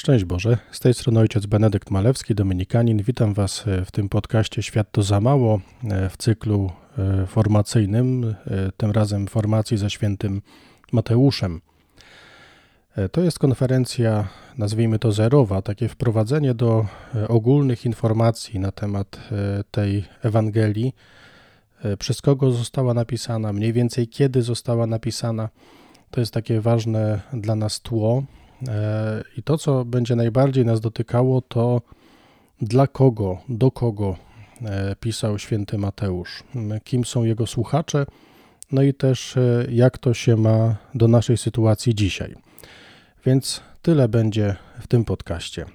Szczęść Boże, z tej strony ojciec Benedykt Malewski, dominikanin. Witam Was e, w tym podcaście Świat to za mało e, w cyklu e, formacyjnym, tym razem formacji ze świętym Mateuszem. To jest konferencja, nazwijmy to zerowa, takie wprowadzenie do ogólnych informacji na temat tej Ewangelii, przez kogo została napisana, mniej więcej kiedy została napisana. To jest takie ważne dla nas tło, I to, co będzie najbardziej nas dotykało, to dla kogo, do kogo e, pisał święty Mateusz, kim są jego słuchacze, no i też e, jak to się ma do naszej sytuacji dzisiaj. Więc tyle będzie w tym podcaście.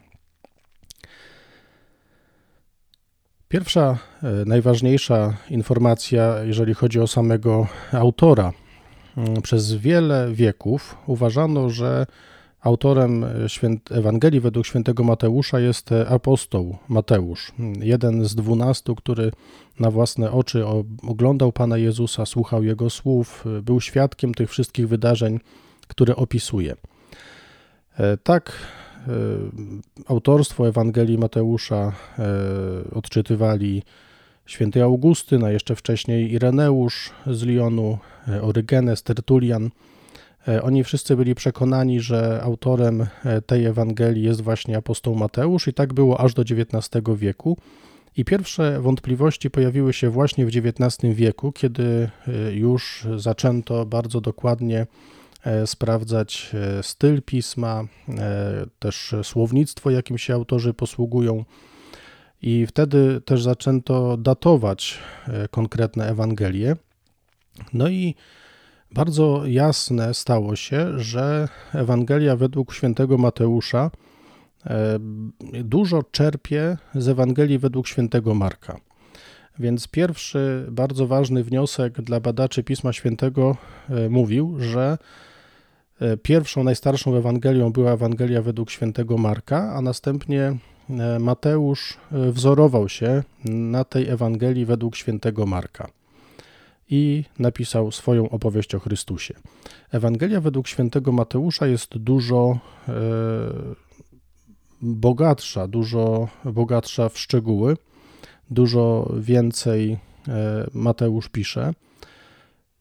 Pierwsza, najważniejsza informacja, jeżeli chodzi o samego autora. Przez wiele wieków uważano, że Autorem Ewangelii według świętego Mateusza jest apostoł Mateusz, jeden z dwunastu, który na własne oczy oglądał Pana Jezusa, słuchał Jego słów, był świadkiem tych wszystkich wydarzeń, które opisuje. E, tak e, autorstwo Ewangelii Mateusza e, odczytywali święty Augustyn, a jeszcze wcześniej Ireneusz z Lyonu, Orygenes, Tertulian – E, oni wszyscy byli przekonani, że autorem e, tej Ewangelii jest właśnie apostoł Mateusz, i tak było aż do XIX wieku. I pierwsze wątpliwości pojawiły się właśnie w XIX wieku, kiedy e, już zaczęto bardzo dokładnie sprawdzać styl pisma, też słownictwo, jakim się autorzy posługują. I wtedy też zaczęto datować konkretne Ewangelie. No i bardzo jasne stało się, że Ewangelia według świętego Mateusza e, dużo czerpie z Ewangelii według świętego Marka. Więc pierwszy bardzo ważny wniosek dla badaczy Pisma Świętego e, mówił, że e, pierwszą, najstarszą Ewangelią była Ewangelia według świętego Marka, a następnie Mateusz wzorował się na tej Ewangelii według świętego Marka i napisał swoją opowieść o Chrystusie. Ewangelia według świętego Mateusza jest dużo e, bogatsza, dużo bogatsza w szczegóły, dużo więcej e, Mateusz pisze.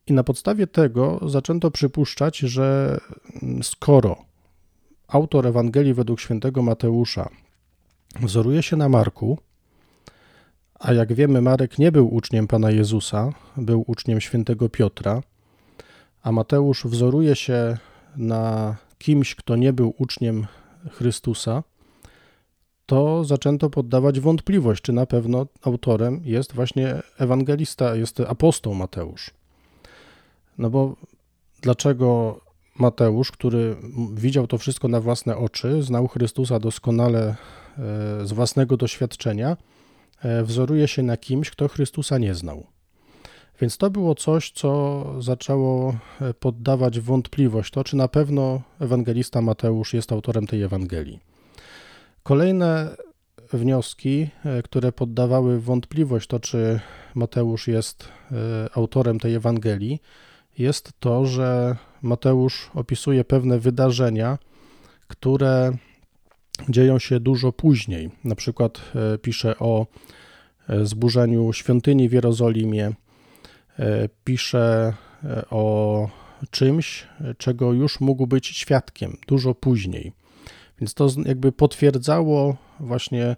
I na podstawie tego zaczęto przypuszczać, że skoro autor Ewangelii według świętego Mateusza wzoruje się na Marku, a jak wiemy, Marek nie był uczniem Pana Jezusa, był uczniem świętego Piotra, a Mateusz wzoruje się na kimś, kto nie był uczniem Chrystusa, to zaczęto poddawać wątpliwość, czy na pewno autorem jest właśnie ewangelista, jest apostoł Mateusz. No bo dlaczego Mateusz, który widział to wszystko na własne oczy, znał Chrystusa doskonale e, z własnego doświadczenia, wzoruje się na kimś, kto Chrystusa nie znał. Więc to było coś, co zaczęło e, poddawać wątpliwość to, czy na pewno ewangelista Mateusz jest autorem tej Ewangelii. Kolejne wnioski, e, które poddawały wątpliwość to, czy Mateusz jest autorem tej Ewangelii, jest to, że Mateusz opisuje pewne wydarzenia, które dzieją się dużo później. Na przykład e, pisze o e, zburzeniu świątyni w Jerozolimie, e, pisze o czymś, czego już mógł być świadkiem dużo później. Więc to jakby potwierdzało właśnie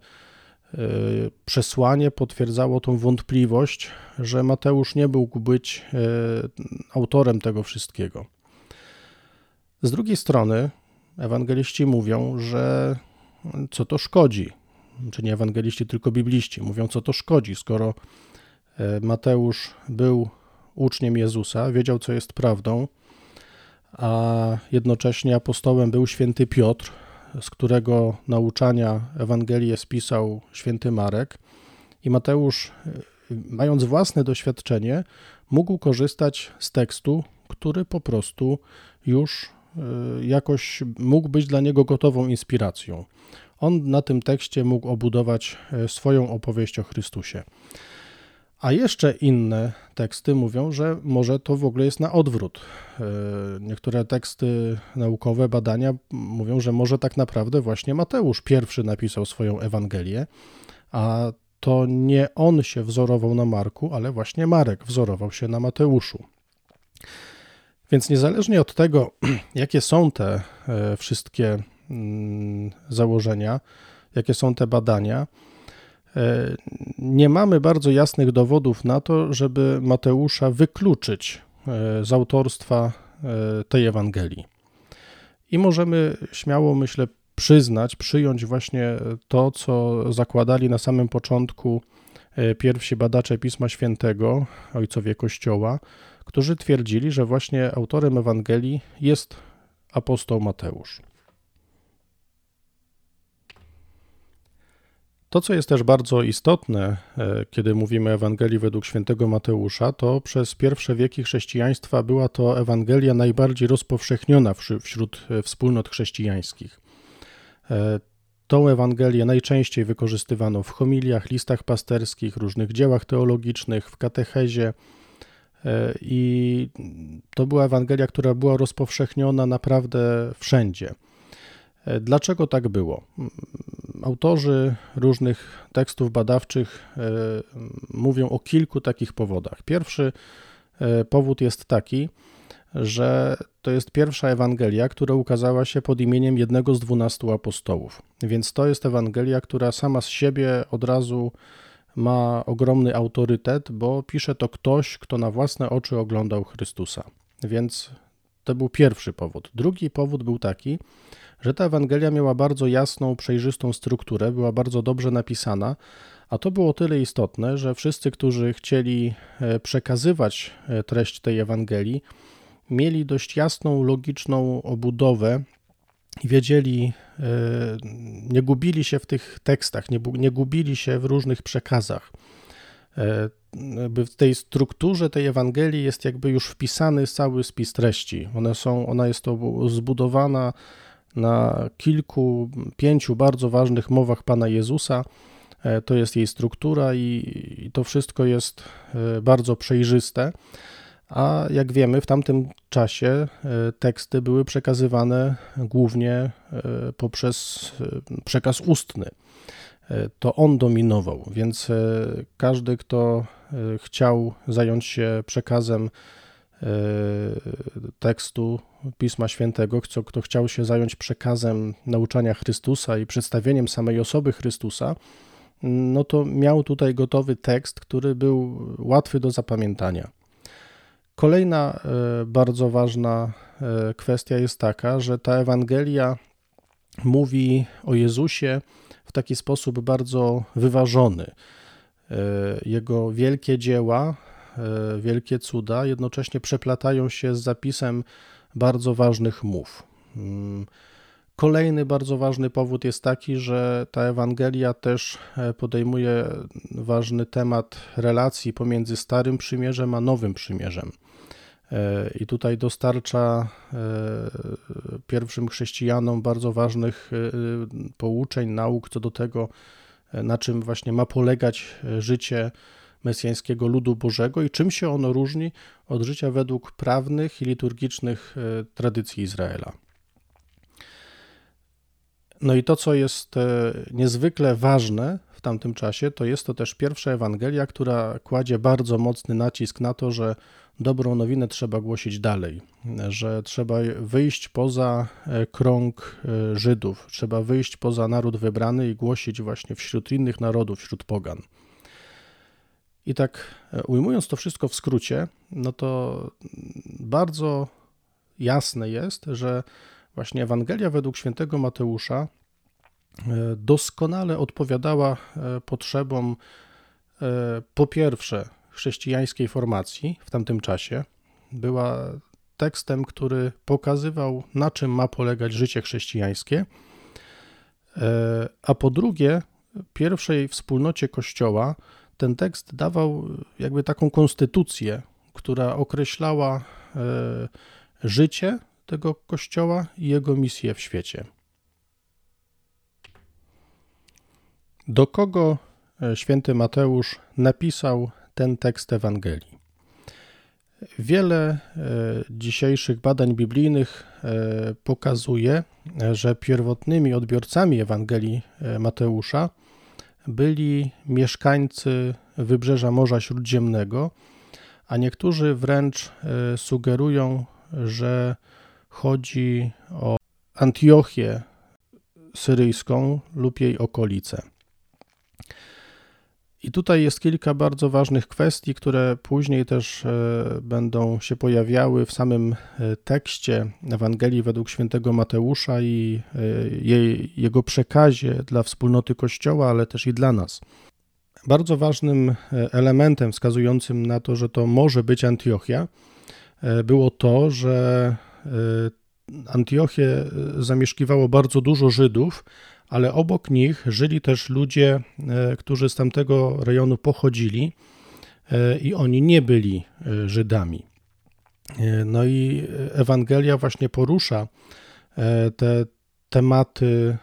przesłanie, potwierdzało tą wątpliwość, że Mateusz nie mógł być autorem tego wszystkiego. Z drugiej strony, ewangeliści mówią, że co to szkodzi. Czy nie ewangeliści, tylko bibliści mówią, co to szkodzi, skoro e, Mateusz był uczniem Jezusa, wiedział, co jest prawdą, a jednocześnie apostołem był święty Piotr, z którego nauczania Ewangelię spisał święty Marek. I Mateusz, e, mając własne doświadczenie, mógł korzystać z tekstu, który po prostu już jakoś mógł być dla niego gotową inspiracją. On na tym tekście mógł obudować y, swoją opowieść o Chrystusie. A jeszcze inne teksty mówią, że może to w ogóle jest na odwrót. E, niektóre teksty naukowe, badania mówią, że może tak naprawdę właśnie Mateusz pierwszy napisał swoją Ewangelię, a to nie on się wzorował na Marku, ale właśnie Marek wzorował się na Mateuszu. Więc niezależnie od tego, jakie są te e, wszystkie mm, założenia, jakie są te badania, e, nie mamy bardzo jasnych dowodów na to, żeby Mateusza wykluczyć e, z autorstwa tej Ewangelii. I możemy śmiało, myślę, przyznać, przyjąć właśnie to, co zakładali na samym początku pierwsi badacze Pisma Świętego, ojcowie Kościoła, którzy twierdzili, że właśnie autorem Ewangelii jest apostoł Mateusz. To, co jest też bardzo istotne, e, kiedy mówimy Ewangelii według świętego Mateusza, to przez pierwsze wieki chrześcijaństwa była to Ewangelia najbardziej rozpowszechniona wśród e, wspólnot chrześcijańskich. E, tą Ewangelię najczęściej wykorzystywano w homiliach, listach pasterskich, różnych dziełach teologicznych, w katechezie, I to była Ewangelia, która była rozpowszechniona naprawdę wszędzie. E, dlaczego tak było? Autorzy różnych tekstów badawczych e, mówią o kilku takich powodach. Pierwszy powód jest taki, że to jest pierwsza Ewangelia, która ukazała się pod imieniem jednego z dwunastu apostołów. Więc to jest Ewangelia, która sama z siebie od razu ma ogromny autorytet, bo pisze to ktoś, kto na własne oczy oglądał Chrystusa. Więc to był pierwszy powód. Drugi powód był taki, że ta Ewangelia miała bardzo jasną, przejrzystą strukturę, była bardzo dobrze napisana, a to było tyle istotne, że wszyscy, którzy chcieli e, przekazywać e, treść tej Ewangelii, mieli dość jasną, logiczną obudowę wiedzieli, e, nie gubili się w tych tekstach, nie, nie gubili się w różnych przekazach. E, w tej strukturze tej Ewangelii jest jakby już wpisany cały spis treści. One są, ona jest to zbudowana na kilku, pięciu bardzo ważnych mowach Pana Jezusa. E, to jest jej struktura i, i to wszystko jest bardzo przejrzyste a jak wiemy, w tamtym czasie e, teksty były przekazywane głównie e, poprzez e, przekaz ustny. To on dominował, więc każdy, kto chciał zająć się przekazem tekstu Pisma Świętego, kto, kto chciał się zająć przekazem nauczania Chrystusa i przedstawieniem samej osoby Chrystusa, no to miał tutaj gotowy tekst, który był łatwy do zapamiętania. Kolejna e, bardzo ważna e, kwestia jest taka, że ta Ewangelia mówi o Jezusie w taki sposób bardzo wyważony. E, jego wielkie dzieła, wielkie cuda jednocześnie przeplatają się z zapisem bardzo ważnych mów. Mm, kolejny bardzo ważny powód jest taki, że ta Ewangelia też podejmuje ważny temat relacji pomiędzy Starym Przymierzem a Nowym Przymierzem. E, I tutaj dostarcza e, pierwszym chrześcijanom bardzo ważnych e, pouczeń, nauk co do tego, na czym właśnie ma polegać życie mesjańskiego ludu Bożego i czym się ono różni od życia według prawnych i liturgicznych tradycji Izraela. No i to, co jest niezwykle ważne w tamtym czasie, to jest to też pierwsza Ewangelia, która kładzie bardzo mocny nacisk na to, że dobrą nowinę trzeba głosić dalej, że trzeba wyjść poza e, krąg e, Żydów, trzeba wyjść poza naród wybrany i głosić właśnie wśród innych narodów, wśród pogan. I tak e, ujmując to wszystko w skrócie, no to bardzo jasne jest, że właśnie Ewangelia według świętego Mateusza doskonale odpowiadała potrzebom po pierwsze chrześcijańskiej formacji w tamtym czasie. Była tekstem, który pokazywał, na czym ma polegać życie chrześcijańskie. E, a po drugie, pierwszej wspólnocie Kościoła ten tekst dawał jakby taką konstytucję, która określała e, życie tego Kościoła i jego misję w świecie. Do kogo e, święty Mateusz napisał ten tekst Ewangelii. Wiele e, dzisiejszych badań biblijnych e, pokazuje, że pierwotnymi odbiorcami Ewangelii Mateusza byli mieszkańcy wybrzeża Morza Śródziemnego, a niektórzy wręcz sugerują, że chodzi o Antiochię syryjską lub jej okolice. I tutaj jest kilka bardzo ważnych kwestii, które później też e, będą się pojawiały w samym e, tekście Ewangelii według świętego Mateusza i e, jej, jego przekazie dla wspólnoty Kościoła, ale też i dla nas. Bardzo ważnym elementem wskazującym na to, że to może być Antiochia, było to, że Antiochię zamieszkiwało bardzo dużo Żydów, ale obok nich żyli też ludzie, e, którzy z tamtego rejonu pochodzili e, i oni nie byli e, Żydami. No i Ewangelia właśnie porusza te tematy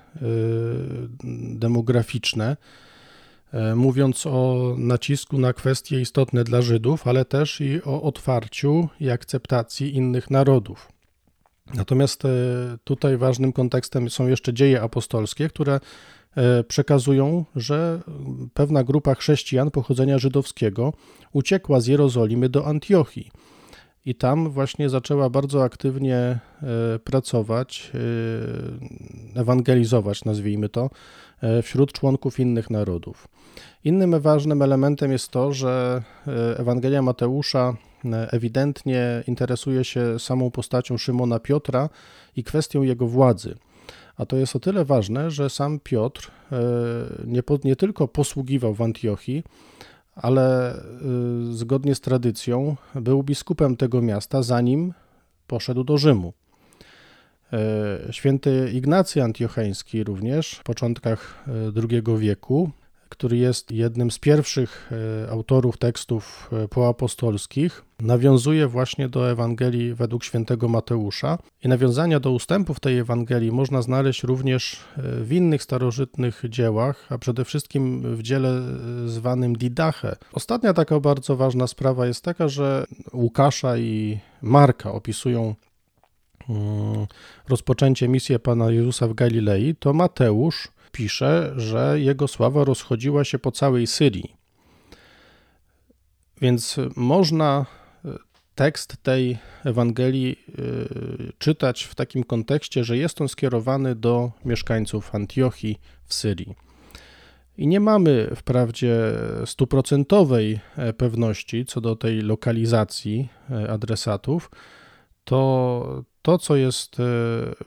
demograficzne, mówiąc o nacisku na kwestie istotne dla Żydów, ale też i o otwarciu i akceptacji innych narodów. Natomiast e, tutaj ważnym kontekstem są jeszcze dzieje apostolskie, które e, przekazują, że pewna grupa chrześcijan pochodzenia żydowskiego uciekła z Jerozolimy do Antiochii. I tam właśnie zaczęła bardzo aktywnie e, pracować, ewangelizować, nazwijmy to, wśród członków innych narodów. Innym ważnym elementem jest to, że Ewangelia Mateusza ewidentnie interesuje się samą postacią Szymona Piotra i kwestią jego władzy. A to jest o tyle ważne, że sam Piotr e, nie, nie tylko posługiwał w Antiochii, ale e, zgodnie z tradycją był biskupem tego miasta, zanim poszedł do Rzymu. E, święty Ignacy Antiocheński również w początkach II wieku który jest jednym z pierwszych e, autorów tekstów e, poapostolskich, nawiązuje właśnie do Ewangelii według świętego Mateusza. I nawiązania do ustępów tej Ewangelii można znaleźć również e, w innych starożytnych dziełach, a przede wszystkim w dziele zwanym Didache. Ostatnia taka bardzo ważna sprawa jest taka, że Łukasza i Marka opisują mm, rozpoczęcie misji Pana Jezusa w Galilei, to Mateusz pisze, że jego sława rozchodziła się po całej Syrii. Więc można e, tekst tej Ewangelii e, czytać w takim kontekście, że jest on skierowany do mieszkańców Antiochii w Syrii. I nie mamy wprawdzie stuprocentowej e, pewności co do tej lokalizacji adresatów, to to, co jest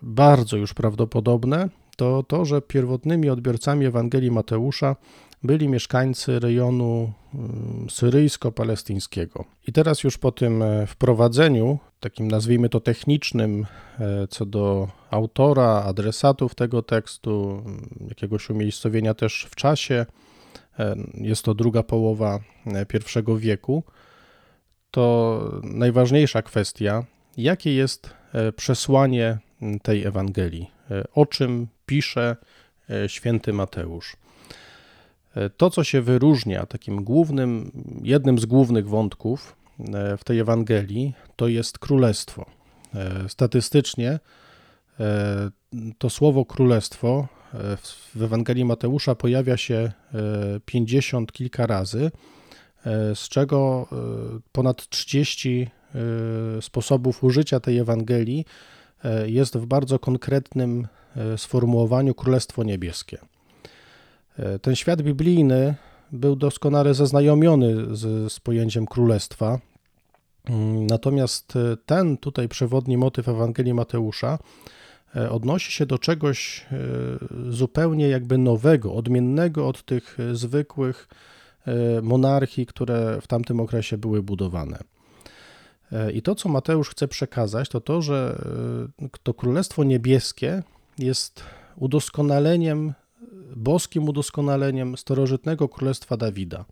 bardzo już prawdopodobne, to to, że pierwotnymi odbiorcami Ewangelii Mateusza byli mieszkańcy rejonu mm, syryjsko-palestyńskiego. I teraz już po tym e, wprowadzeniu, takim nazwijmy to technicznym, e, co do autora, adresatów tego tekstu, mm, jakiegoś umiejscowienia też w czasie, e, jest to druga połowa I wieku, to najważniejsza kwestia, jakie jest przesłanie tej Ewangelii, o czym pisze e, święty Mateusz. E, to, co się wyróżnia, takim głównym, jednym z głównych wątków e, w tej Ewangelii, to jest królestwo. Statystycznie to słowo królestwo w Ewangelii Mateusza pojawia się pięćdziesiąt kilka razy, z czego ponad 30 sposobów użycia tej Ewangelii jest w bardzo konkretnym E, sformułowaniu Królestwo Niebieskie. E, ten świat biblijny był doskonale zaznajomiony z, z pojęciem królestwa, mm, natomiast e, ten tutaj przewodni motyw Ewangelii Mateusza odnosi się do czegoś zupełnie jakby nowego, odmiennego od tych zwykłych monarchii, które w tamtym okresie były budowane. I to, co Mateusz chce przekazać, to to, że to Królestwo Niebieskie jest udoskonaleniem, boskim udoskonaleniem starożytnego królestwa Dawida.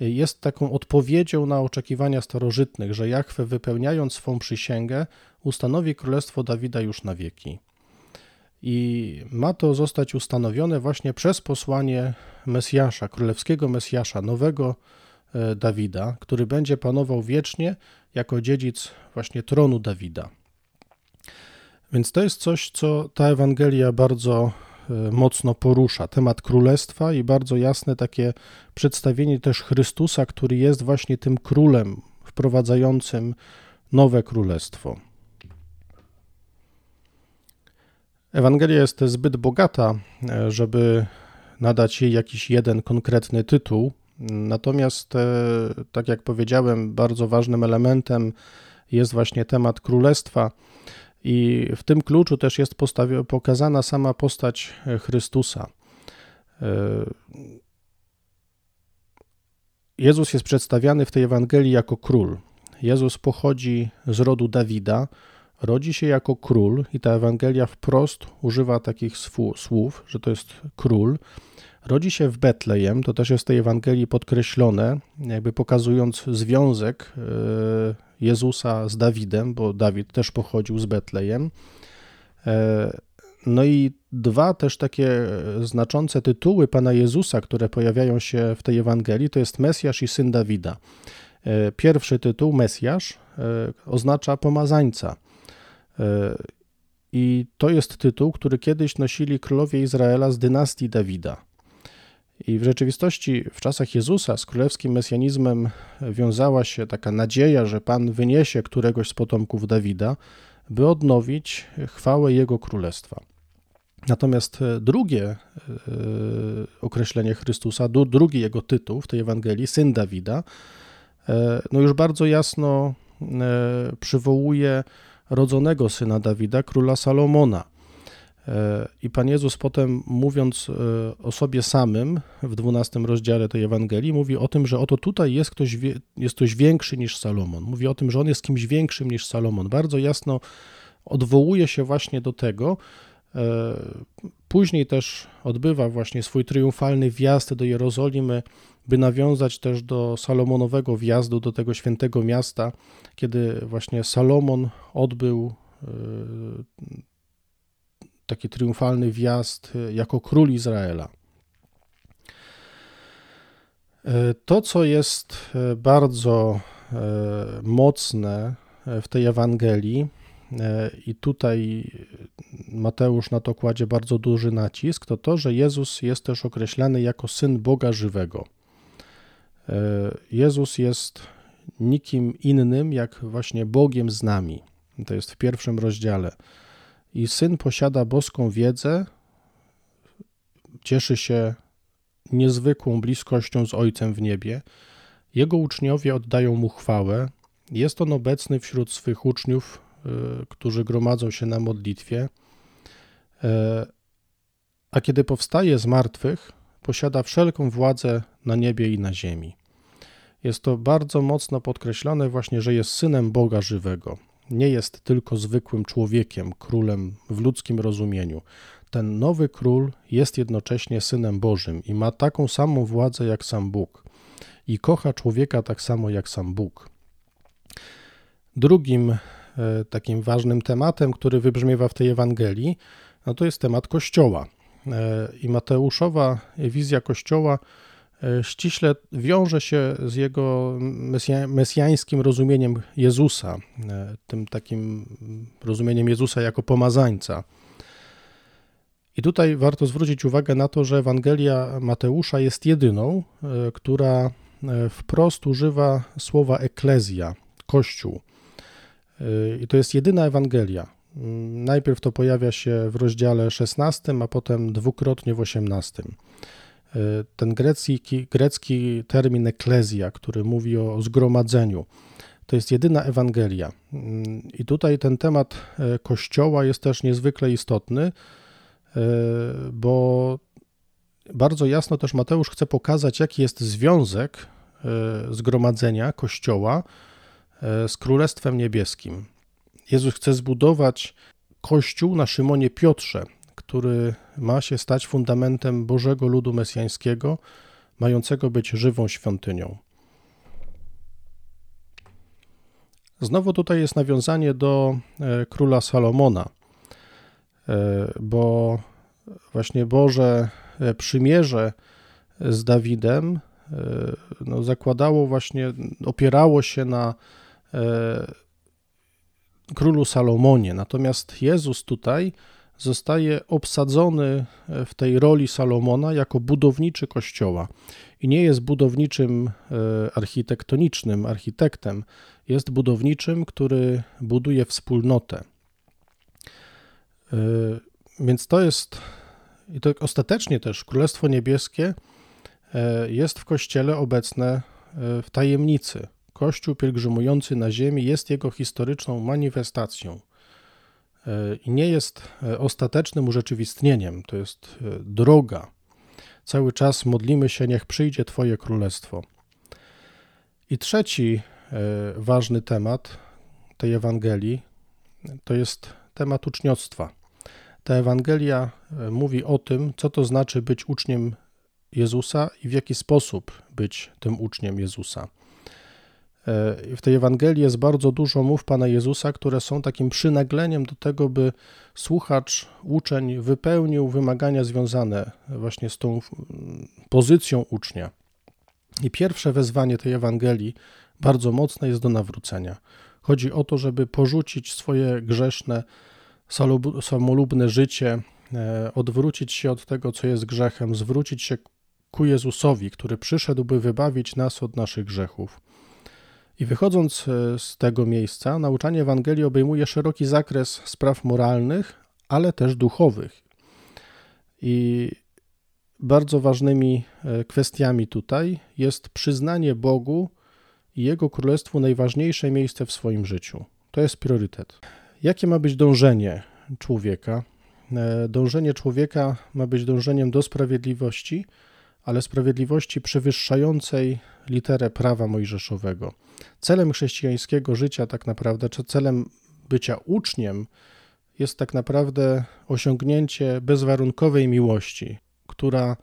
Jest taką odpowiedzią na oczekiwania starożytnych, że Jachwę wypełniając swą przysięgę ustanowi królestwo Dawida już na wieki. I ma to zostać ustanowione właśnie przez posłanie Mesjasza, królewskiego Mesjasza, nowego Dawida, który będzie panował wiecznie jako dziedzic właśnie tronu Dawida. Więc to jest coś, co ta Ewangelia bardzo mocno porusza. Temat królestwa i bardzo jasne takie przedstawienie też Chrystusa, który jest właśnie tym królem wprowadzającym nowe królestwo. Ewangelia jest zbyt bogata, e, żeby nadać jej jakiś jeden konkretny tytuł. Natomiast, e, tak jak powiedziałem, bardzo ważnym elementem jest właśnie temat królestwa. I w tym kluczu też jest pokazana sama postać e, Chrystusa. Jezus jest przedstawiany w tej Ewangelii jako król. Jezus pochodzi z rodu Dawida, rodzi się jako król i ta Ewangelia wprost używa takich słów, że to jest król. Rodzi się w Betlejem, to też jest w tej Ewangelii podkreślone, jakby pokazując związek e, Jezusa z Dawidem, bo Dawid też pochodził z Betlejem. E, no i dwa też takie znaczące tytuły Pana Jezusa, które pojawiają się w tej Ewangelii, to jest Mesjasz i Syn Dawida. E, pierwszy tytuł, Mesjasz, oznacza pomazańca. I to jest tytuł, który kiedyś nosili królowie Izraela z dynastii Dawida. I w rzeczywistości w czasach Jezusa z królewskim mesjanizmem wiązała się taka nadzieja, że Pan wyniesie któregoś z potomków Dawida, by odnowić chwałę Jego królestwa. Natomiast drugie e, określenie Chrystusa, drugi jego tytuł w tej Ewangelii, syn Dawida, e, no już bardzo jasno e, przywołuje rodzonego syna Dawida, króla Salomona. E, I Pan Jezus potem, mówiąc e, o sobie samym w 12 rozdziale tej Ewangelii, mówi o tym, że oto tutaj jest ktoś, jest ktoś większy niż Salomon. Mówi o tym, że on jest kimś większym niż Salomon. Bardzo jasno odwołuje się właśnie do tego. E, później też odbywa właśnie swój triumfalny wjazd do Jerozolimy, by nawiązać też do Salomonowego wjazdu do tego świętego miasta, kiedy właśnie Salomon odbył taki triumfalny wjazd e, jako król Izraela. E, to, co jest e, bardzo mocne w tej Ewangelii, i tutaj Mateusz na to kładzie bardzo duży nacisk, to to, że Jezus jest też określany jako syn Boga żywego. Jezus jest nikim innym, jak właśnie Bogiem z nami. To jest w pierwszym rozdziale i syn posiada boską wiedzę, cieszy się niezwykłą bliskością z Ojcem w niebie. Jego uczniowie oddają mu chwałę. Jest on obecny wśród swych uczniów, y, którzy gromadzą się na modlitwie. E, a kiedy powstaje z martwych, posiada wszelką władzę na niebie i na ziemi. Jest to bardzo mocno podkreślone właśnie, że jest synem Boga żywego nie jest tylko zwykłym człowiekiem, królem w ludzkim rozumieniu. Ten nowy król jest jednocześnie synem Bożym i ma taką samą władzę jak sam Bóg i kocha człowieka tak samo jak sam Bóg. Drugim e, takim ważnym tematem, który wybrzmiewa w tej Ewangelii, no to jest temat Kościoła. E, I Mateuszowa wizja Kościoła ściśle wiąże się z jego mesja, mesjańskim rozumieniem Jezusa, e, tym takim rozumieniem Jezusa jako pomazańca. I tutaj warto zwrócić uwagę na to, że Ewangelia Mateusza jest jedyną, e, która wprost używa słowa eklezja, kościół. I to jest jedyna Ewangelia. Najpierw to pojawia się w rozdziale 16, a potem dwukrotnie w 18. Ten grecki, grecki termin eklezja, który mówi o zgromadzeniu, to jest jedyna Ewangelia. I tutaj ten temat e, Kościoła jest też niezwykle istotny, e, bo bardzo jasno też Mateusz chce pokazać, jaki jest związek e, zgromadzenia Kościoła z Królestwem Niebieskim. Jezus chce zbudować Kościół na Szymonie Piotrze, który ma się stać fundamentem Bożego ludu mesjańskiego, mającego być żywą świątynią. Znowu tutaj jest nawiązanie do e, króla Salomona, e, bo właśnie Boże e, przymierze z Dawidem no, zakładało właśnie, opierało się na królu Salomonie. Natomiast Jezus tutaj zostaje obsadzony w tej roli Salomona jako budowniczy kościoła. I nie jest budowniczym architektonicznym architektem, jest budowniczym, który buduje wspólnotę. Więc to jest i to ostatecznie też Królestwo Niebieskie e, jest w Kościele obecne e, w tajemnicy. Kościół pielgrzymujący na ziemi jest jego historyczną manifestacją e, i nie jest ostatecznym urzeczywistnieniem, to jest droga. Cały czas modlimy się, niech przyjdzie Twoje królestwo. I trzeci ważny temat tej Ewangelii to jest temat uczniostwa. Ta Ewangelia e, mówi o tym, co to znaczy być uczniem Jezusa i w jaki sposób być tym uczniem Jezusa. E, w tej Ewangelii jest bardzo dużo mów Pana Jezusa, które są takim przynagleniem do tego, by słuchacz, uczeń wypełnił wymagania związane właśnie z tą pozycją ucznia. I pierwsze wezwanie tej Ewangelii bardzo mocne jest do nawrócenia. Chodzi o to, żeby porzucić swoje grzeszne samolubne życie, e, odwrócić się od tego, co jest grzechem, zwrócić się ku Jezusowi, który przyszedł, by wybawić nas od naszych grzechów. I wychodząc e, z tego miejsca, nauczanie Ewangelii obejmuje szeroki zakres spraw moralnych, ale też duchowych. I bardzo ważnymi e, kwestiami tutaj jest przyznanie Bogu i Jego Królestwu najważniejsze miejsce w swoim życiu. To jest priorytet. Jakie ma być dążenie człowieka? E, dążenie człowieka ma być dążeniem do sprawiedliwości, ale sprawiedliwości przewyższającej literę prawa mojżeszowego. Celem chrześcijańskiego życia, tak naprawdę, czy celem bycia uczniem, jest tak naprawdę osiągnięcie bezwarunkowej miłości, która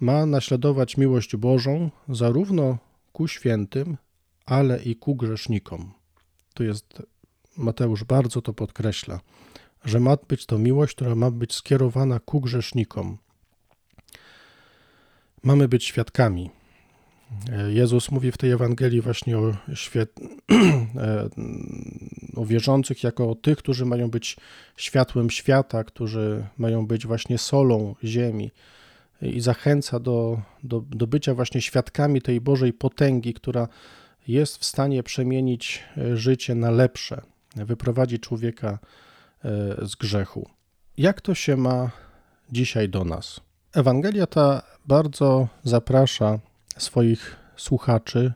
ma naśladować miłość Bożą zarówno ku świętym, ale i ku grzesznikom. Tu jest Mateusz bardzo to podkreśla, że ma być to miłość, która ma być skierowana ku grzesznikom. Mamy być świadkami. Jezus mówi w tej Ewangelii właśnie o, świet... o wierzących jako o tych, którzy mają być światłem świata, którzy mają być właśnie solą ziemi i zachęca do, do, do bycia właśnie świadkami tej Bożej potęgi, która jest w stanie przemienić życie na lepsze, wyprowadzi człowieka e, z grzechu. Jak to się ma dzisiaj do nas? Ewangelia ta bardzo zaprasza swoich słuchaczy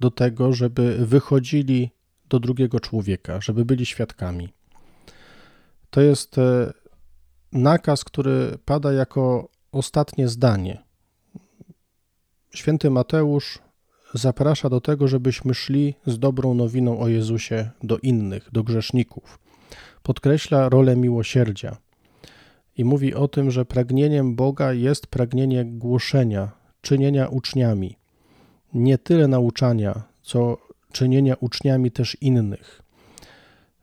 do tego, żeby wychodzili do drugiego człowieka, żeby byli świadkami. To jest e, nakaz, który pada jako ostatnie zdanie. Święty Mateusz zaprasza do tego, żebyśmy szli z dobrą nowiną o Jezusie do innych, do grzeszników. Podkreśla rolę miłosierdzia i mówi o tym, że pragnieniem Boga jest pragnienie głoszenia, czynienia uczniami. Nie tyle nauczania, co czynienia uczniami też innych.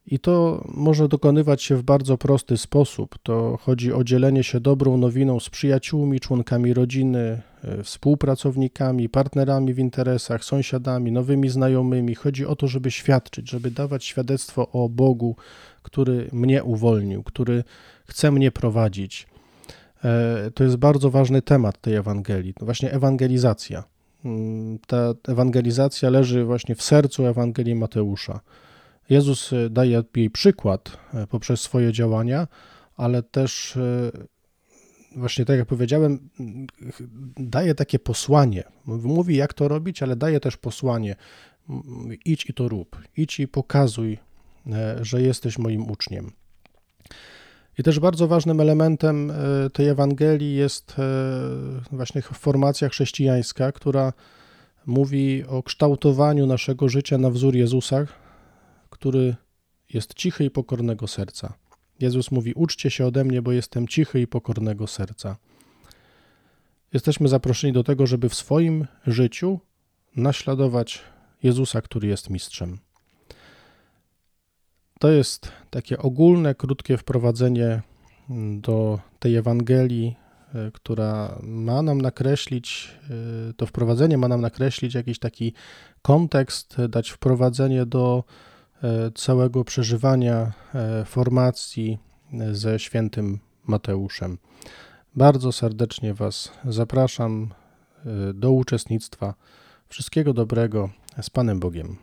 I to może dokonywać się w bardzo prosty sposób. To chodzi o dzielenie się dobrą nowiną z przyjaciółmi, członkami rodziny, e, współpracownikami, partnerami w interesach, sąsiadami, nowymi znajomymi. Chodzi o to, żeby świadczyć, żeby dawać świadectwo o Bogu, który mnie uwolnił, który chce mnie prowadzić. E, to jest bardzo ważny temat tej Ewangelii, to właśnie ewangelizacja. Mm, ta ewangelizacja leży właśnie w sercu Ewangelii Mateusza. Jezus e, daje jej przykład e, poprzez swoje działania, ale też e, właśnie tak jak powiedziałem, daje takie posłanie. Mówi, jak to robić, ale daje też posłanie. Idź i to rób. Idź i pokazuj, że jesteś moim uczniem. I też bardzo ważnym elementem tej Ewangelii jest właśnie formacja chrześcijańska, która mówi o kształtowaniu naszego życia na wzór Jezusa, który jest cichy i pokornego serca. Jezus mówi: Uczcie się ode mnie, bo jestem cichy i pokornego serca. Jesteśmy zaproszeni do tego, żeby w swoim życiu naśladować Jezusa, który jest mistrzem. To jest takie ogólne, krótkie wprowadzenie do tej Ewangelii, która ma nam nakreślić, to wprowadzenie ma nam nakreślić jakiś taki kontekst, dać wprowadzenie do całego przeżywania formacji ze świętym Mateuszem. Bardzo serdecznie Was zapraszam do uczestnictwa. Wszystkiego dobrego z Panem Bogiem.